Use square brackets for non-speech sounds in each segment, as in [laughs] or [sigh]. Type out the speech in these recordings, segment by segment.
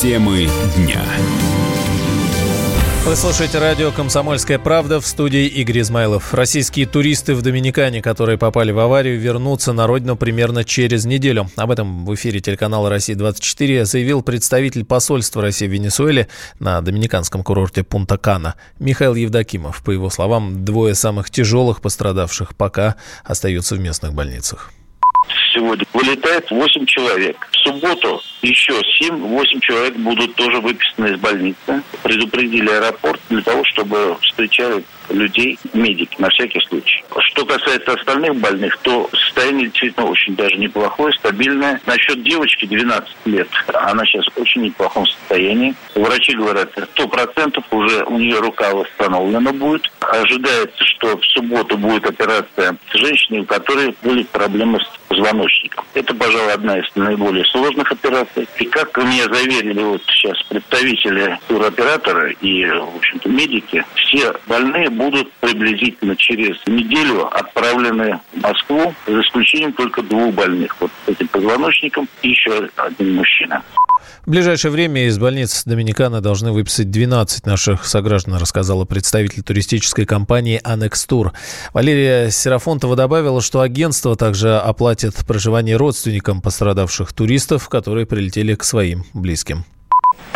Темы дня. Вы слушаете радио «Комсомольская правда» в студии Игорь Измайлов. Российские туристы в Доминикане, которые попали в аварию, вернутся на родину примерно через неделю. Об этом в эфире телеканала «Россия-24» заявил представитель посольства России в Венесуэле на доминиканском курорте Пунта-Кана Михаил Евдокимов. По его словам, двое самых тяжелых пострадавших пока остаются в местных больницах сегодня вылетает 8 человек. В субботу еще 7-8 человек будут тоже выписаны из больницы. Предупредили аэропорт для того, чтобы встречали людей медики на всякий случай. Что касается остальных больных, то состояние действительно очень даже неплохое, стабильное. Насчет девочки 12 лет, она сейчас в очень неплохом состоянии. Врачи говорят, 100% уже у нее рука восстановлена будет. Ожидается, что в субботу будет операция с женщиной, у которой были проблемы с позвоночником. Это, пожалуй, одна из наиболее сложных операций. И как мне заверили вот сейчас представители туроператора и, в общем-то, медики, все больные будут приблизительно через неделю отправлены в Москву, за исключением только двух больных. Вот с этим позвоночником и еще один мужчина. В ближайшее время из больниц Доминикана должны выписать 12 наших сограждан, рассказала представитель туристической компании «Анекстур». Валерия Серафонтова добавила, что агентство также оплатит проживание родственникам пострадавших туристов, которые прилетели к своим близким.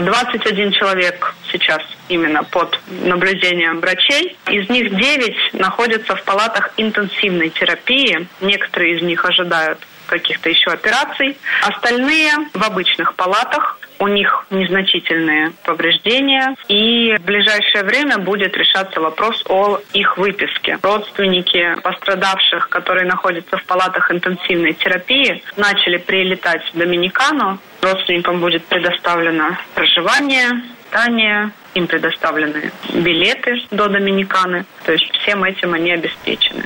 21 человек сейчас именно под наблюдением врачей. Из них 9 находятся в палатах интенсивной терапии. Некоторые из них ожидают каких-то еще операций. Остальные в обычных палатах у них незначительные повреждения, и в ближайшее время будет решаться вопрос о их выписке. Родственники пострадавших, которые находятся в палатах интенсивной терапии, начали прилетать в Доминикану. Родственникам будет предоставлено проживание, питание, им предоставлены билеты до Доминиканы. То есть всем этим они обеспечены.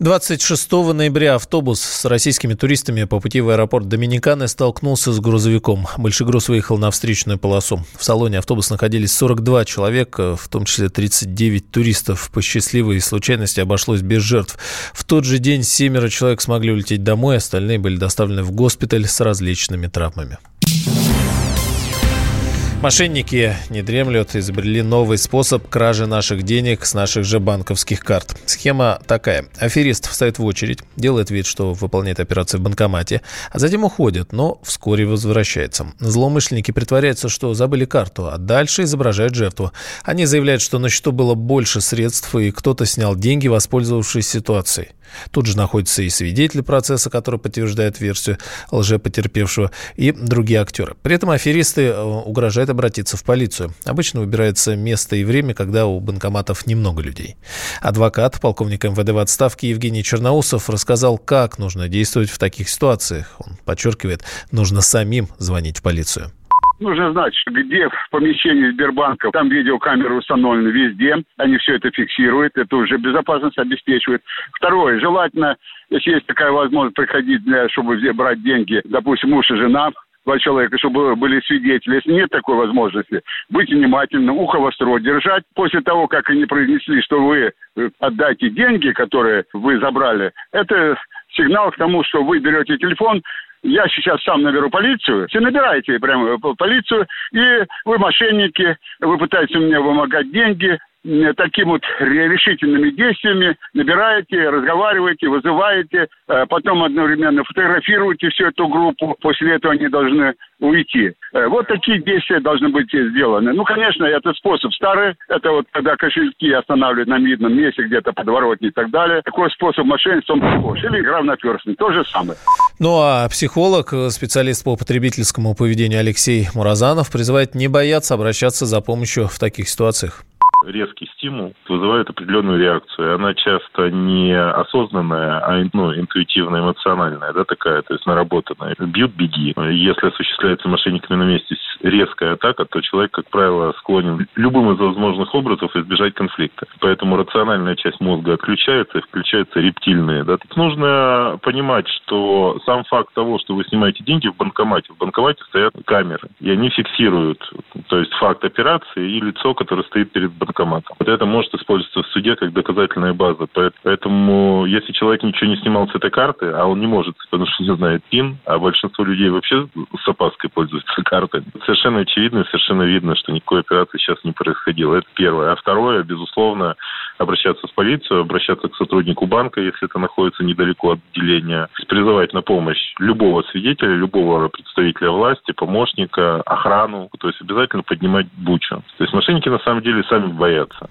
26 ноября автобус с российскими туристами по пути в аэропорт Доминиканы столкнулся с грузовиком. Большегруз выехал на встречную полосу. В салоне автобуса находились 42 человека, в том числе 39 туристов. По счастливой случайности обошлось без жертв. В тот же день семеро человек смогли улететь домой, остальные были доставлены в госпиталь с различными травмами. Мошенники не дремлют, изобрели новый способ кражи наших денег с наших же банковских карт. Схема такая. Аферист встает в очередь, делает вид, что выполняет операцию в банкомате, а затем уходит, но вскоре возвращается. Злоумышленники притворяются, что забыли карту, а дальше изображают жертву. Они заявляют, что на счету было больше средств, и кто-то снял деньги, воспользовавшись ситуацией. Тут же находятся и свидетели процесса, который подтверждает версию лжепотерпевшего, и другие актеры. При этом аферисты э, угрожают обратиться в полицию. Обычно выбирается место и время, когда у банкоматов немного людей. Адвокат, полковник МВД в отставке Евгений Черноусов рассказал, как нужно действовать в таких ситуациях. Он подчеркивает, нужно самим звонить в полицию. Нужно знать, где в помещении Сбербанка, там видеокамеры установлены везде, они все это фиксируют, это уже безопасность обеспечивает. Второе, желательно, если есть такая возможность приходить, для, чтобы брать деньги, допустим, муж и жена, два человека, чтобы были свидетели. Если нет такой возможности, быть внимательным, ухо востро держать. После того, как они произнесли, что вы э, отдайте деньги, которые вы забрали, это сигнал к тому, что вы берете телефон, я сейчас сам наберу полицию, все набираете прямо э, полицию, и вы мошенники, вы пытаетесь у меня вымогать деньги, таким вот решительными действиями набираете, разговариваете, вызываете, э, потом одновременно фотографируете всю эту группу, после этого они должны уйти. Э, вот такие действия должны быть сделаны. Ну, конечно, это способ старый, это вот когда кошельки останавливают на видном месте, где-то подворотне и так далее. Такой способ мошенничества он похож. Или игра в то же самое. Ну, а психолог, специалист по потребительскому поведению Алексей Муразанов призывает не бояться обращаться за помощью в таких ситуациях резкий стимул вызывает определенную реакцию. Она часто не осознанная, а ну, интуитивно эмоциональная, да, такая, то есть наработанная. Бьют, беги. Если осуществляется мошенниками на месте резкая атака, то человек, как правило, склонен любым из возможных образов избежать конфликта. Поэтому рациональная часть мозга отключается и включаются рептильные. Да. Нужно понимать, что сам факт того, что вы снимаете деньги в банкомате, в банкомате стоят камеры, и они фиксируют, то есть факт операции и лицо, которое стоит перед банкоматом. Вот это может использоваться в суде как доказательная база. Поэтому, если человек ничего не снимал с этой карты, а он не может, потому что не знает ПИН, а большинство людей вообще с опаской пользуются [laughs] картой, совершенно очевидно, совершенно видно, что никакой операции сейчас не происходило. Это первое. А второе, безусловно, обращаться в полицию, обращаться к сотруднику банка, если это находится недалеко от отделения, призывать на помощь любого свидетеля, любого представителя власти, помощника, охрану, то есть обязательно поднимать бучу. То есть мошенники на самом деле сами боятся.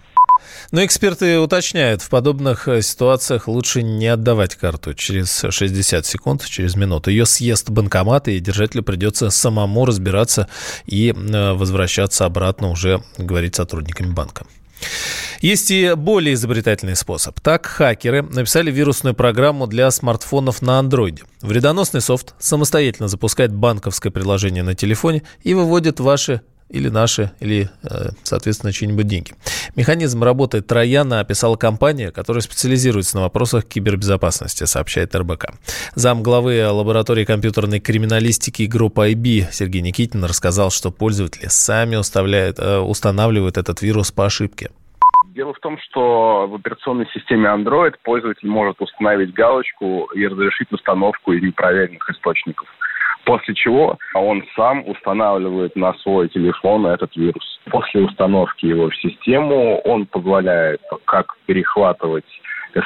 Но эксперты уточняют, в подобных э, ситуациях лучше не отдавать карту через 60 секунд, через минуту. Ее съест банкомат, и держателю придется самому разбираться и э, возвращаться обратно уже, говорить сотрудниками банка. Есть и более изобретательный способ. Так, хакеры написали вирусную программу для смартфонов на андроиде. Вредоносный софт самостоятельно запускает банковское приложение на телефоне и выводит ваши или наши, или, э, соответственно, чьи-нибудь деньги. Механизм работы Трояна описала компания, которая специализируется на вопросах кибербезопасности, сообщает РБК. Зам главы лаборатории компьютерной криминалистики группы IB Сергей Никитин рассказал, что пользователи сами э, устанавливают этот вирус по ошибке. Дело в том, что в операционной системе Android пользователь может установить галочку и разрешить установку из непроверенных источников после чего он сам устанавливает на свой телефон этот вирус. После установки его в систему он позволяет как перехватывать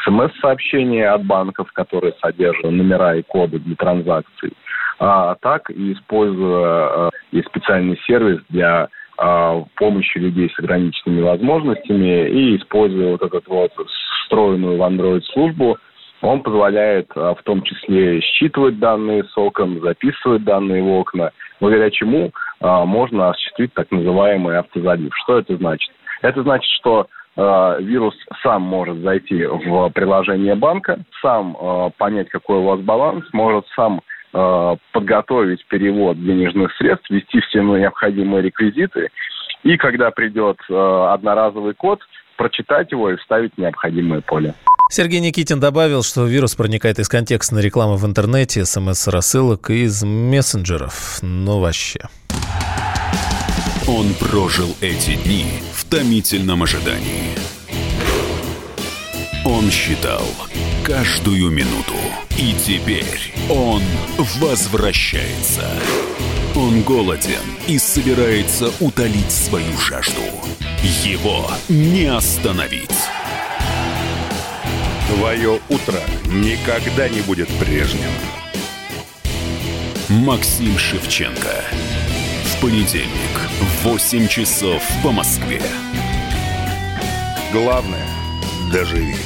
смс-сообщения от банков, которые содержат номера и коды для транзакций, а так и используя э, и специальный сервис для э, помощи людей с ограниченными возможностями и используя вот эту вот встроенную в Android службу он позволяет а, в том числе считывать данные с окон, записывать данные в окна, благодаря чему а, можно осуществить так называемый автозалив. Что это значит? Это значит, что а, вирус сам может зайти в приложение банка, сам понять, какой у вас баланс, может сам подготовить перевод денежных средств, ввести все необходимые реквизиты, и когда придет одноразовый код, прочитать его и вставить необходимое поле. Сергей Никитин добавил, что вирус проникает из контекстной рекламы в интернете, смс-рассылок и из мессенджеров. Ну вообще. Он прожил эти дни в томительном ожидании. Он считал каждую минуту. И теперь он возвращается. Он голоден и собирается утолить свою жажду. Его не остановить. Твое утро никогда не будет прежним. Максим Шевченко. В понедельник в 8 часов по Москве. Главное – доживи.